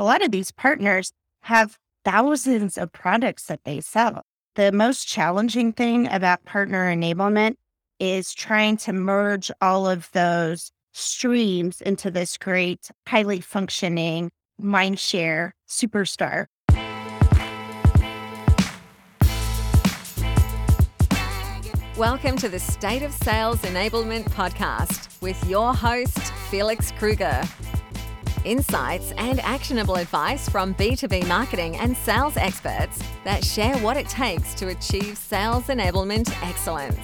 a lot of these partners have thousands of products that they sell. The most challenging thing about partner enablement is trying to merge all of those streams into this great, highly functioning mindshare superstar. Welcome to the State of Sales Enablement podcast with your host, Felix Krueger. Insights and actionable advice from B2B marketing and sales experts that share what it takes to achieve sales enablement excellence.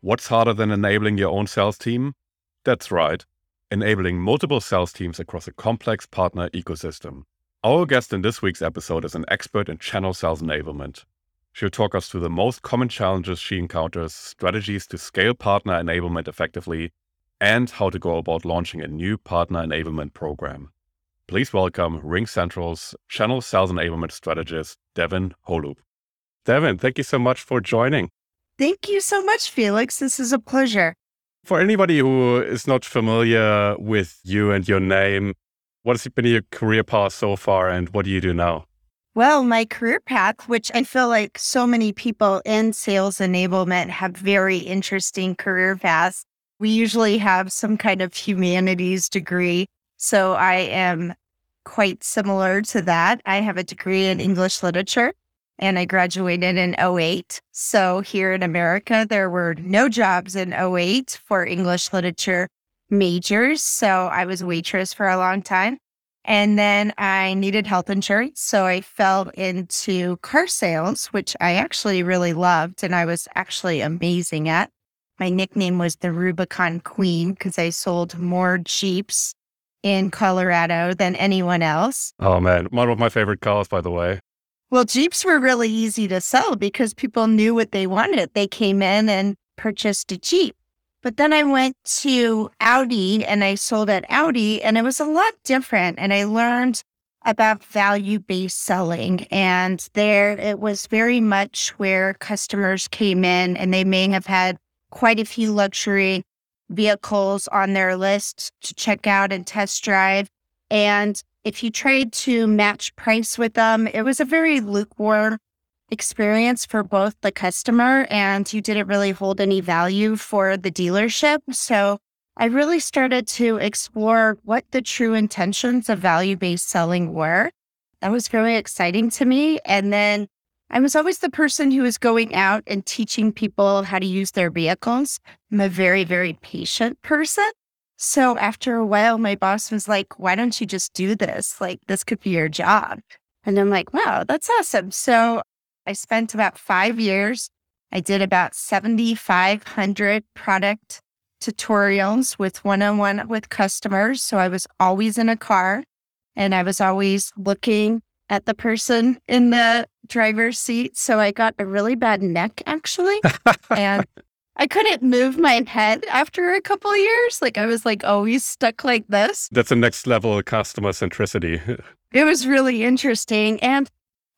What's harder than enabling your own sales team? That's right, enabling multiple sales teams across a complex partner ecosystem. Our guest in this week's episode is an expert in channel sales enablement. She'll talk us through the most common challenges she encounters, strategies to scale partner enablement effectively, and how to go about launching a new partner enablement program. Please welcome RingCentral's channel sales enablement strategist, Devin Holub. Devin, thank you so much for joining. Thank you so much, Felix. This is a pleasure. For anybody who is not familiar with you and your name, what has been your career path so far and what do you do now? Well, my career path, which I feel like so many people in sales enablement have very interesting career paths. We usually have some kind of humanities degree. So I am quite similar to that. I have a degree in English literature and I graduated in 08. So here in America, there were no jobs in 08 for English literature majors. So I was a waitress for a long time. And then I needed health insurance. So I fell into car sales, which I actually really loved and I was actually amazing at. My nickname was the Rubicon Queen because I sold more Jeeps in Colorado than anyone else. Oh man, one of my favorite cars, by the way. Well, Jeeps were really easy to sell because people knew what they wanted. They came in and purchased a Jeep. But then I went to Audi and I sold at Audi, and it was a lot different. And I learned about value based selling. And there it was very much where customers came in and they may have had quite a few luxury vehicles on their list to check out and test drive. And if you tried to match price with them, it was a very lukewarm experience for both the customer and you didn't really hold any value for the dealership. So I really started to explore what the true intentions of value based selling were. That was very exciting to me. And then I was always the person who was going out and teaching people how to use their vehicles. I'm a very, very patient person. So after a while, my boss was like, why don't you just do this? Like, this could be your job. And I'm like, wow, that's awesome. So I spent about five years. I did about 7,500 product tutorials with one on one with customers. So I was always in a car and I was always looking at the person in the driver's seat. So I got a really bad neck actually. and I couldn't move my head after a couple years. Like I was like always stuck like this. That's the next level of customer centricity. it was really interesting. And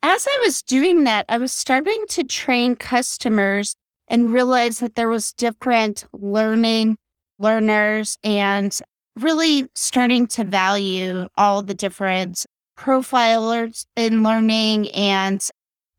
as I was doing that, I was starting to train customers and realize that there was different learning learners and really starting to value all the different profilers in learning and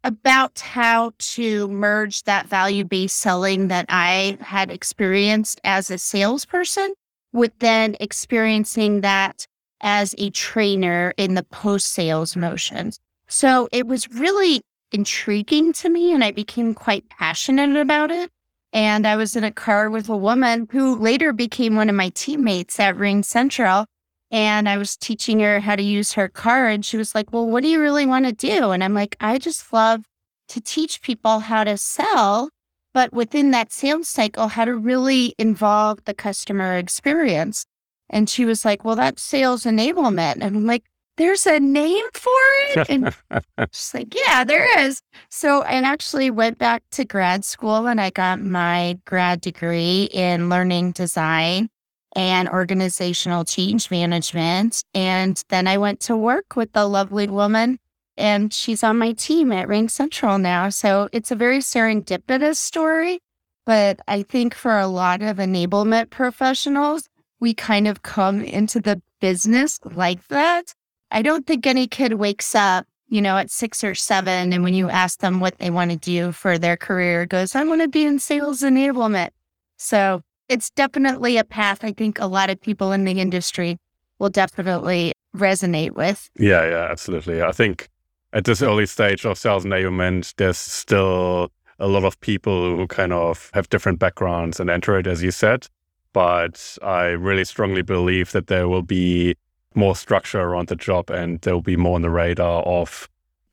about how to merge that value based selling that I had experienced as a salesperson with then experiencing that as a trainer in the post sales motions. So it was really intriguing to me and I became quite passionate about it. And I was in a car with a woman who later became one of my teammates at RingCentral. And I was teaching her how to use her car. And she was like, Well, what do you really want to do? And I'm like, I just love to teach people how to sell, but within that sales cycle, how to really involve the customer experience. And she was like, Well, that's sales enablement. And I'm like, There's a name for it. And she's like, Yeah, there is. So I actually went back to grad school and I got my grad degree in learning design and organizational change management. And then I went to work with the lovely woman, and she's on my team at RingCentral now. So it's a very serendipitous story. But I think for a lot of enablement professionals, we kind of come into the business like that. I don't think any kid wakes up, you know, at six or seven. And when you ask them what they want to do for their career, goes, I want to be in sales enablement. So it's definitely a path I think a lot of people in the industry will definitely resonate with. Yeah, yeah, absolutely. I think at this early stage of sales enablement, there's still a lot of people who kind of have different backgrounds and enter it, as you said. But I really strongly believe that there will be more structure around the job and there will be more on the radar of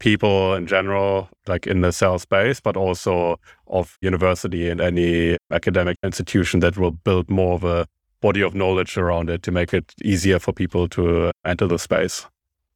people in general, like in the sales space, but also of university and any academic institution that will build more of a body of knowledge around it to make it easier for people to enter the space.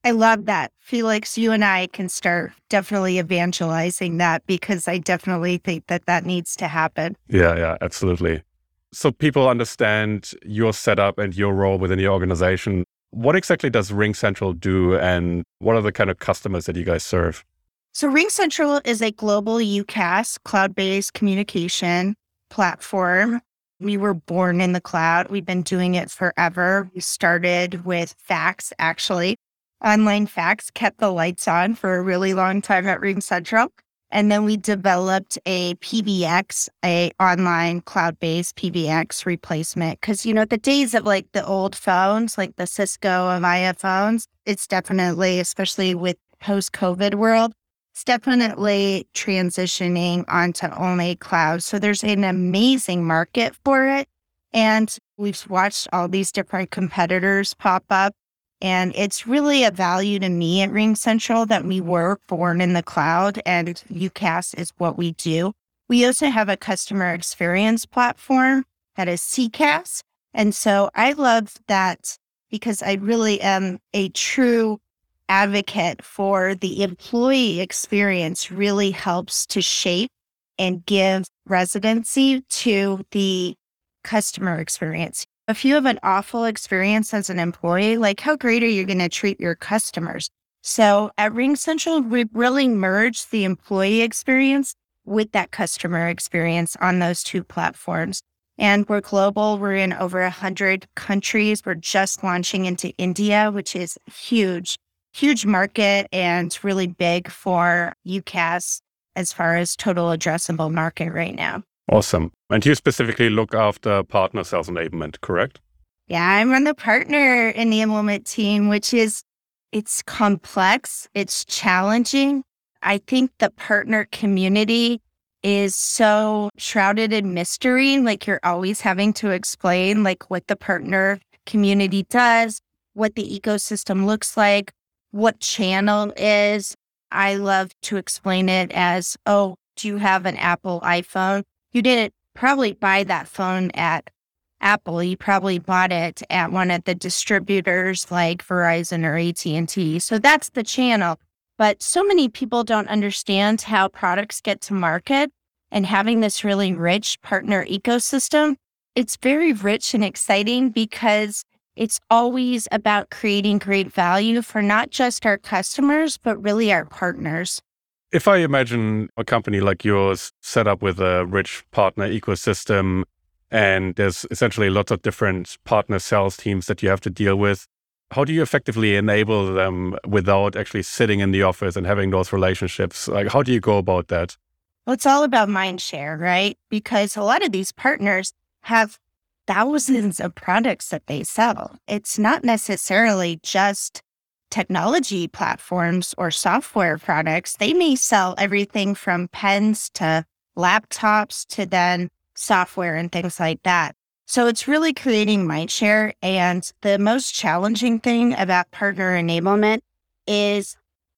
I love that. Felix, you and I can start definitely evangelizing that because I definitely think that that needs to happen. Yeah, yeah, absolutely. So people understand your setup and your role within the organization. What exactly does Ring Central do and what are the kind of customers that you guys serve? So Ring Central is a global UCaaS cloud-based communication platform. We were born in the cloud. We've been doing it forever. We started with fax actually online fax kept the lights on for a really long time at RingCentral. And then we developed a PBX, a online cloud-based PBX replacement. Cause you know, the days of like the old phones, like the Cisco Avaya phones, it's definitely, especially with post-COVID world, it's definitely transitioning onto only cloud. So there's an amazing market for it. And we've watched all these different competitors pop up and it's really a value to me at RingCentral that we mm-hmm. were born in the cloud and UCaaS is what we do. We also have a customer experience platform that is CCaaS. And so I love that because I really am a true advocate for the employee experience really helps to shape and give residency to the customer experience. If you have an awful experience as an employee, like how great are you going to treat your customers? So at RingCentral, we really merged the employee experience with that customer experience on those two platforms. And we're global. We're in over 100 countries. We're just launching into India, which is huge, huge market and really big for UCaaS as far as total addressable market right now. Awesome. And you specifically look after partner sales enablement, correct? Yeah, I'm on the partner enablement team, which is it's complex, it's challenging. I think the partner community is so shrouded in mystery, like you're always having to explain like what the partner community does, what the ecosystem looks like, what channel is. I love to explain it as, oh, do you have an Apple iPhone? You didn't probably buy that phone at Apple. You probably bought it at one of the distributors like Verizon or AT&T. So that's the channel. But so many people don't understand how products get to market and having this really rich partner ecosystem. It's very rich and exciting because it's always about creating great value for not just our customers, but really our partners. If I imagine a company like yours set up with a rich partner ecosystem, and there's essentially lots of different partner sales teams that you have to deal with, how do you effectively enable them without actually sitting in the office and having those relationships? Like, how do you go about that? Well, it's all about mind share, right? Because a lot of these partners have thousands of products that they sell. It's not necessarily just technology platforms or software products, they may sell everything from pens to laptops to then software and things like that. So it's really creating mindshare. And the most challenging thing about partner enablement is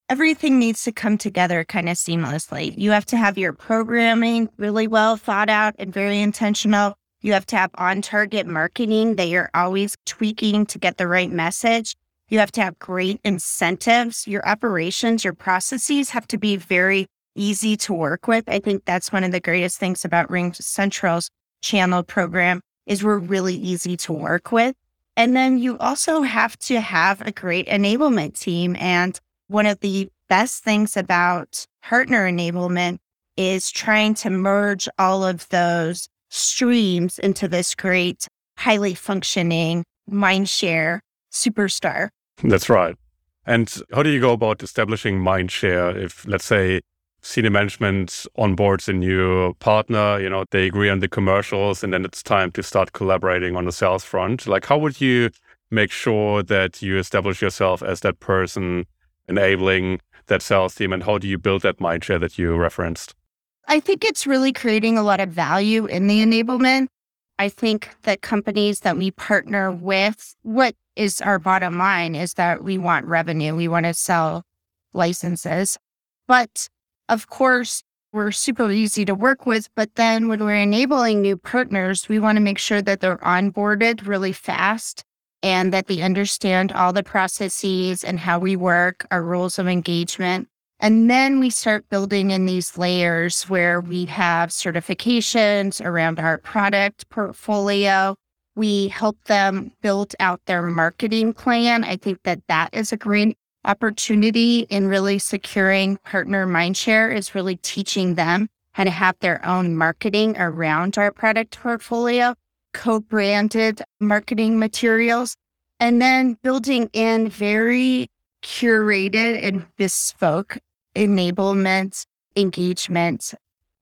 everything needs to come together kind of seamlessly. You have to have your programming really well thought out and very intentional. You have to have on target marketing that you're always tweaking to get the right message. You have to have great incentives. Your operations, your processes have to be very easy to work with. I think that's one of the greatest things about Ring Central's channel program is we're really easy to work with. And then you also have to have a great enablement team. And one of the best things about partner enablement is trying to merge all of those streams into this great highly functioning mindshare superstar. That's right. And how do you go about establishing mindshare if, let's say, senior management onboards a new partner, you know, they agree on the commercials and then it's time to start collaborating on the sales front? Like, how would you make sure that you establish yourself as that person enabling that sales team? And how do you build that mindshare that you referenced? I think it's really creating a lot of value in the enablement. I think that companies that we partner with, what is our bottom line is that we want revenue. We want to sell licenses. But of course, we're super easy to work with. But then when we're enabling new partners, we want to make sure that they're onboarded really fast and that they understand all the processes and how we work, our rules of engagement. And then we start building in these layers where we have certifications around our product portfolio. We help them build out their marketing plan. I think that that is a great opportunity in really securing partner mindshare is really teaching them how to have their own marketing around our product portfolio, co-branded marketing materials, and then building in very curated and bespoke enablement, engagement.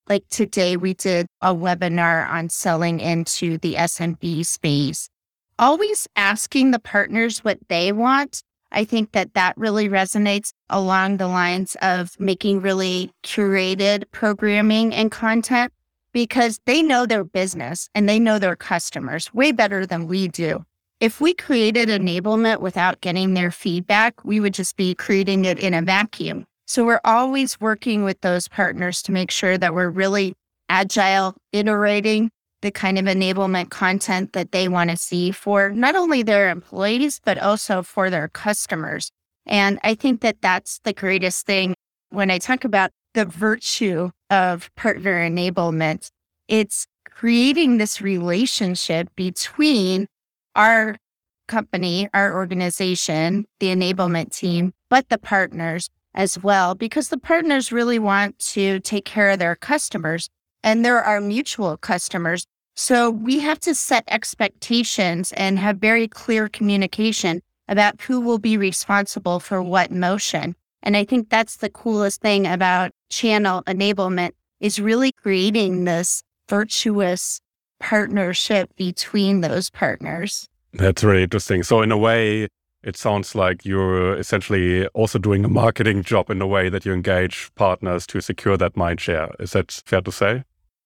Like today, we did a webinar on selling into the SMB space. Always asking the partners what they want. I think that that really resonates along the lines of making really curated programming and content because they know their business and they know their customers way better than we do. If we created enablement without getting their feedback, we would just be creating it in a vacuum. So we're always working with those partners to make sure that we're really agile, iterating the kind of enablement content that they want to see for not only their employees, but also for their customers. And I think that that's the greatest thing when I talk about the virtue of partner enablement. It's creating this relationship between our company, our organization, the enablement team, but the partners as well, because the partners really want to take care of their customers and they're our mutual customers. So we have to set expectations and have very clear communication about who will be responsible for what motion. And I think that's the coolest thing about channel enablement is really creating this virtuous partnership between those partners. That's really interesting. So in a way, it sounds like you're essentially also doing a marketing job in the way that you engage partners to secure that mind share. Is that fair to say?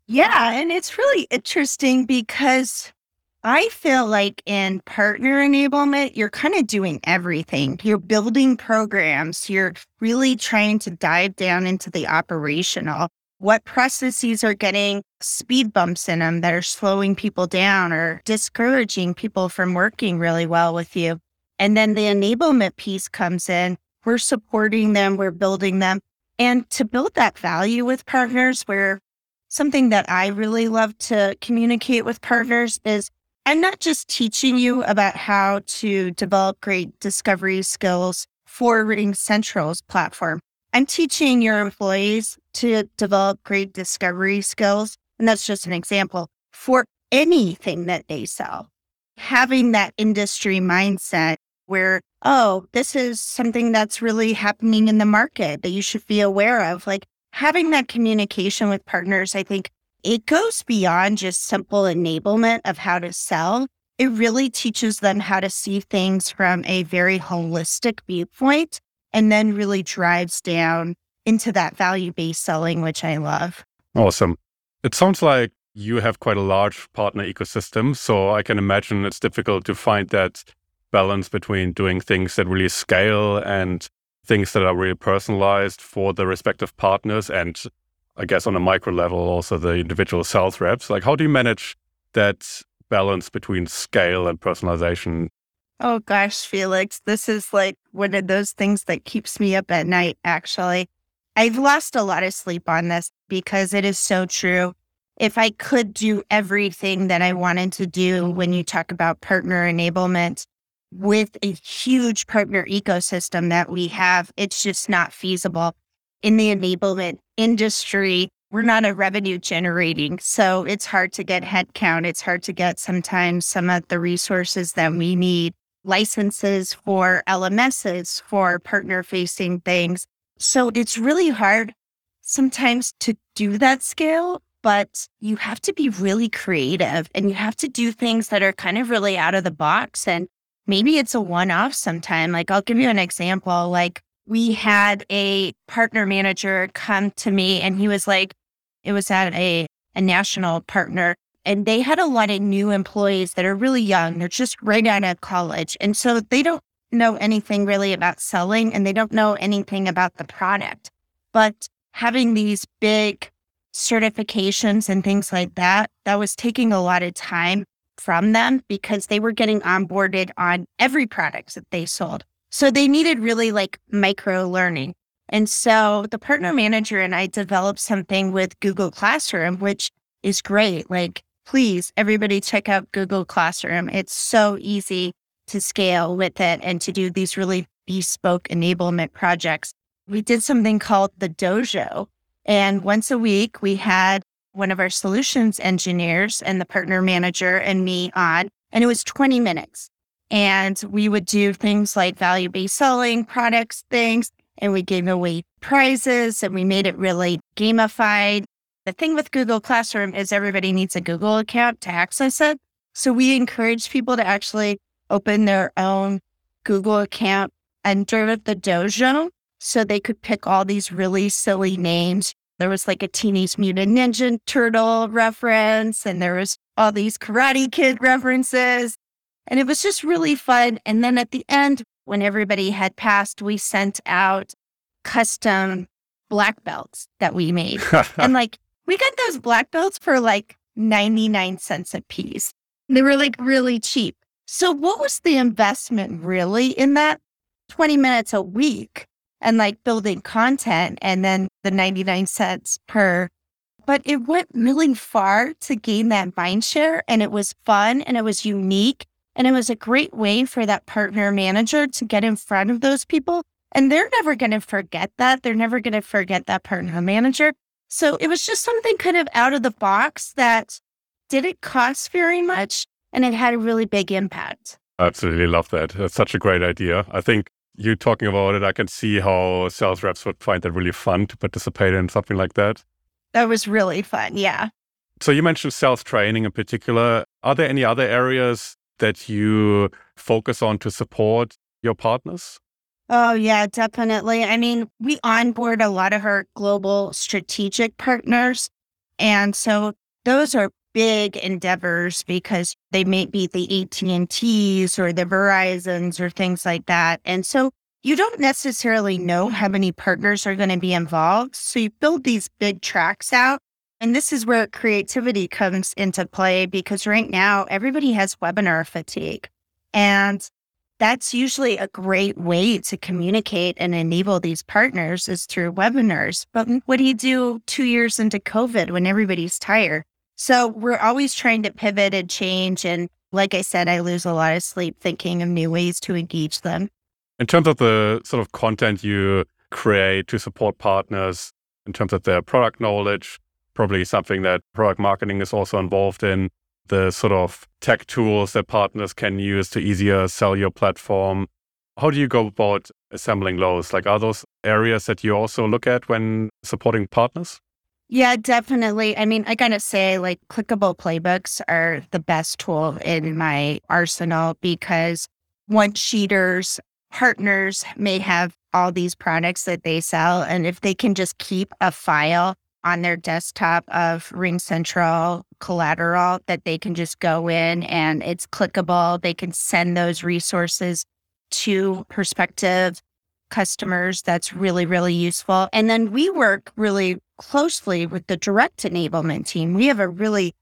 Yeah. And it's really interesting because I feel like in partner enablement, you're kind of doing everything. You're building programs, you're really trying to dive down into the operational. What processes are getting speed bumps in them that are slowing people down or discouraging people from working really well with you? And then the enablement piece comes in. We're supporting them, we're building them. And to build that value with partners, where something that I really love to communicate with partners is I'm not just teaching you about how to develop great discovery skills for Ring Central's platform. I'm teaching your employees to develop great discovery skills. And that's just an example for anything that they sell. Having that industry mindset where, oh, this is something that's really happening in the market that you should be aware of. Like having that communication with partners, I think it goes beyond just simple enablement of how to sell. It really teaches them how to see things from a very holistic viewpoint and then really drives down into that value based selling, which I love. Awesome. It sounds like you have quite a large partner ecosystem. So I can imagine it's difficult to find that balance between doing things that really scale and things that are really personalized for the respective partners and I guess on a micro level also the individual sales reps. Like how do you manage that balance between scale and personalization? Oh gosh, Felix, this is like one of those things that keeps me up at night actually. I've lost a lot of sleep on this because it is so true. If I could do everything that I wanted to do when you talk about partner enablement, with a huge partner ecosystem that we have, it's just not feasible. In the enablement industry, we're not a revenue generating. So it's hard to get headcount. It's hard to get sometimes some of the resources that we need, licenses for LMSs, for partner facing things. So it's really hard sometimes to do that scale, but you have to be really creative and you have to do things that are kind of really out of the box. And maybe it's a one off sometime. Like I'll give you an example. Like we had a partner manager come to me and he was like, it was at a, a national partner and they had a lot of new employees that are really young. They're just right out of college. And so they don't know anything really about selling and they don't know anything about the product. But having these big certifications and things like that, that was taking a lot of time from them because they were getting onboarded on every product that they sold. So they needed really like micro learning. And so the partner manager and I developed something with Google Classroom, which is great. Like, please, everybody check out Google Classroom. It's so easy to scale with it and to do these really bespoke enablement projects. We did something called the Dojo. And once a week, we had one of our solutions engineers and the partner manager and me on, and it was 20 minutes. And we would do things like value based selling, products, things and we gave away prizes and we made it really gamified. The thing with Google Classroom is everybody needs a Google account to access it. So we encourage people to actually open their own Google account under the dojo so they could pick all these really silly names. There was like a Teenage Mutant Ninja Turtle reference, and there was all these Karate Kid references. And it was just really fun. And then at the end, when everybody had passed, we sent out custom black belts that we made. and like, we got those black belts for like 99 cents a piece. They were like really cheap. So, what was the investment really in that 20 minutes a week and like building content and then the 99 cents per? But it went really far to gain that mind share and it was fun and it was unique and it was a great way for that partner manager to get in front of those people. And they're never going to forget that. They're never going to forget that partner manager. So it was just something kind of out of the box that didn't cost very much and it had a really big impact. Absolutely love that. That's such a great idea. I think you talking about it, I can see how sales reps would find that really fun to participate in something like that. That was really fun. Yeah. So you mentioned sales training in particular. Are there any other areas that you focus on to support your partners? Oh, yeah, definitely. I mean, we onboard a lot of our global strategic partners. And so those are big endeavors because they may be the AT&Ts or the Verizons or things like that. And so you don't necessarily know how many partners are going to be involved. So you build these big tracks out and this is where creativity comes into play because right now everybody has webinar fatigue. And that's usually a great way to communicate and enable these partners is through webinars. But what do you do two years into COVID when everybody's tired? So we're always trying to pivot and change. And like I said, I lose a lot of sleep thinking of new ways to engage them. In terms of the sort of content you create to support partners, in terms of their product knowledge, probably something that product marketing is also involved in the sort of tech tools that partners can use to easier sell your platform. How do you go about assembling those? Like, are those areas that you also look at when supporting partners? Yeah, definitely. I mean, I gotta say, like, clickable playbooks are the best tool in my arsenal because one cheaters, partners may have all these products that they sell. And if they can just keep a file on their desktop of RingCentral collateral that they can just go in and it's clickable. They can send those resources to prospective customers. That's really, really useful. And then we work really closely with the direct enablement team. We have a really,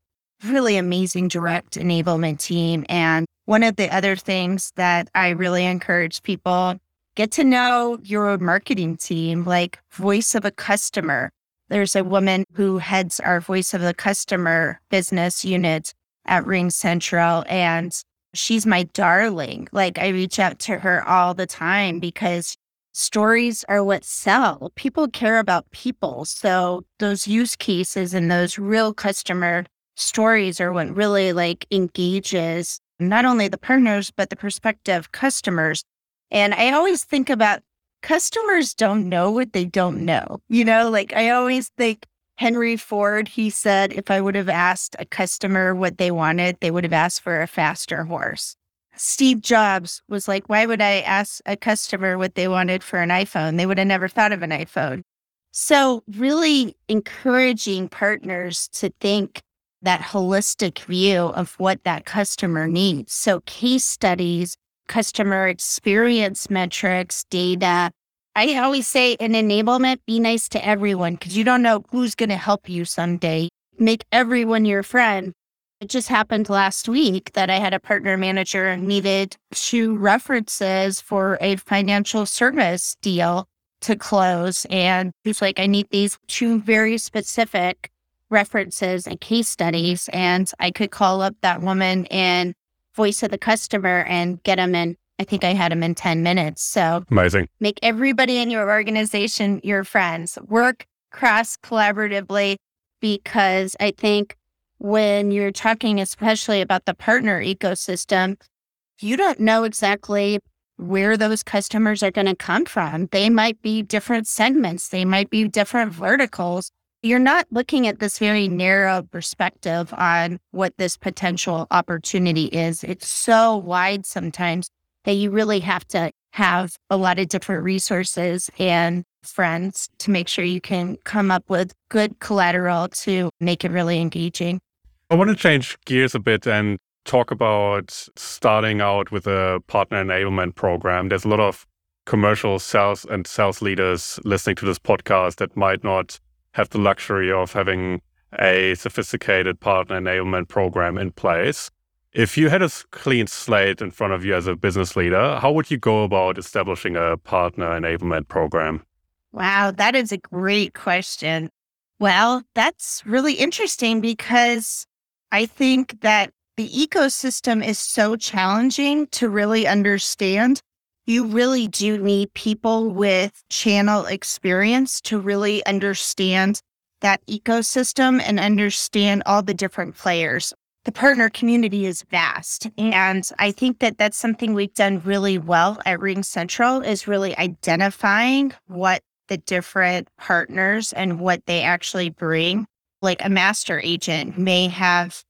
really amazing direct enablement team. And one of the other things that I really encourage people get to know your marketing team, like voice of a customer there's a woman who heads our voice of the customer business unit at RingCentral, and she's my darling. Like I reach out to her all the time because stories are what sell. People care about people. So those use cases and those real customer stories are what really like engages not only the partners, but the prospective customers. And I always think about customers don't know what they don't know. You know, like I always think Henry Ford, he said, if I would have asked a customer what they wanted, they would have asked for a faster horse. Steve Jobs was like, why would I ask a customer what they wanted for an iPhone? They would have never thought of an iPhone. So, really encouraging partners to think that holistic view of what that customer needs. So, case studies, customer experience metrics, data. I always say in enablement, be nice to everyone because you don't know who's going to help you someday. Make everyone your friend. It just happened last week that I had a partner manager needed two references for a financial service deal to close. And he's like, I need these two very specific references and case studies. And I could call up that woman and voice of the customer and get them in. I think I had them in 10 minutes. So amazing. Make everybody in your organization your friends. Work cross collaboratively because I think when you're talking, especially about the partner ecosystem, you don't know exactly where those customers are going to come from. They might be different segments, they might be different verticals you're not looking at this very narrow perspective on what this potential opportunity is. It's so wide sometimes that you really have to have a lot of different resources and friends to make sure you can come up with good collateral to make it really engaging. I want to change gears a bit and talk about starting out with a partner enablement program. There's a lot of commercial sales and sales leaders listening to this podcast that might not have the luxury of having a sophisticated partner enablement program in place. If you had a clean slate in front of you as a business leader, how would you go about establishing a partner enablement program? Wow, that is a great question. Well, that's really interesting because I think that the ecosystem is so challenging to really understand you really do need people with channel experience to really understand that ecosystem and understand all the different players. The partner community is vast. And I think that that's something we've done really well at Ring Central is really identifying what the different partners and what they actually bring. Like a master agent may have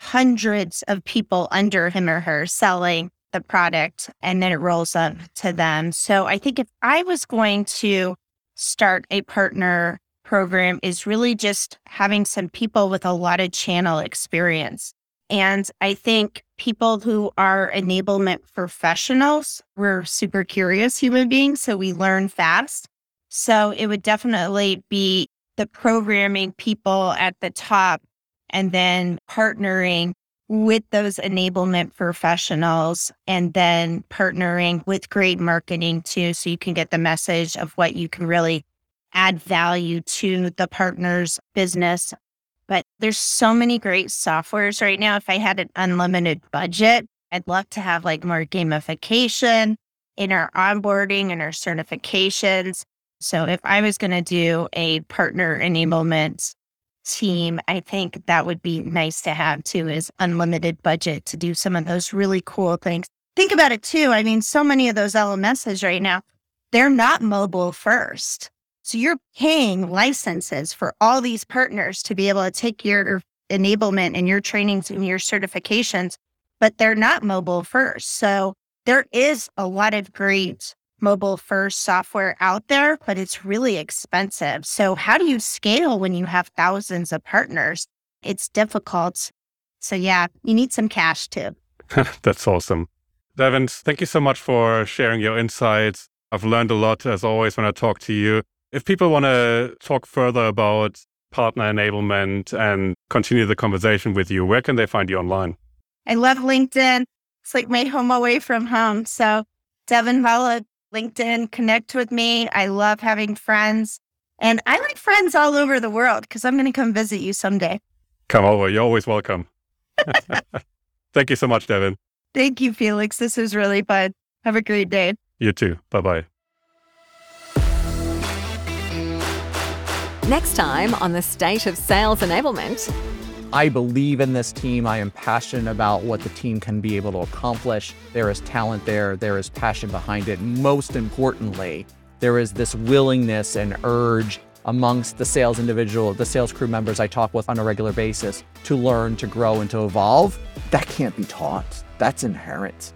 hundreds of people under him or her selling the product and then it rolls up to them. So I think if I was going to start a partner program is really just having some people with a lot of channel experience. And I think people who are enablement professionals, we're super curious human beings, so we learn fast. So it would definitely be the programming people at the top and then partnering with those enablement professionals and then partnering with great marketing too. So you can get the message of what you can really add value to the partner's business. But there's so many great softwares right now. If I had an unlimited budget, I'd love to have like more gamification in our onboarding and our certifications. So if I was going to do a partner enablement team, I think that would be nice to have too, is unlimited budget to do some of those really cool things. Think about it too. I mean, so many of those LMSs right now, they're not mobile first. So you're paying licenses for all these partners to be able to take your enablement and your trainings and your certifications, but they're not mobile first. So there is a lot of great mobile first software out there, but it's really expensive. So, how do you scale when you have thousands of partners? It's difficult. So, yeah, you need some cash too. That's awesome. Devin, thank you so much for sharing your insights. I've learned a lot as always when I talk to you. If people want to talk further about partner enablement and continue the conversation with you, where can they find you online? I love LinkedIn. It's like my home away from home. So, Devin Holub, LinkedIn, connect with me. I love having friends. And I like friends all over the world because I'm going to come visit you someday. Come over. You're always welcome. Thank you so much, Devin. Thank you, Felix. This was really fun. Have a great day. You too. Bye bye. Next time on the State of Sales Enablement. I believe in this team. I am passionate about what the team can be able to accomplish. There is talent there, there is passion behind it. Most importantly, there is this willingness and urge amongst the sales individual, the sales crew members I talk with on a regular basis to learn, to grow, and to evolve. That can't be taught. That's inherent.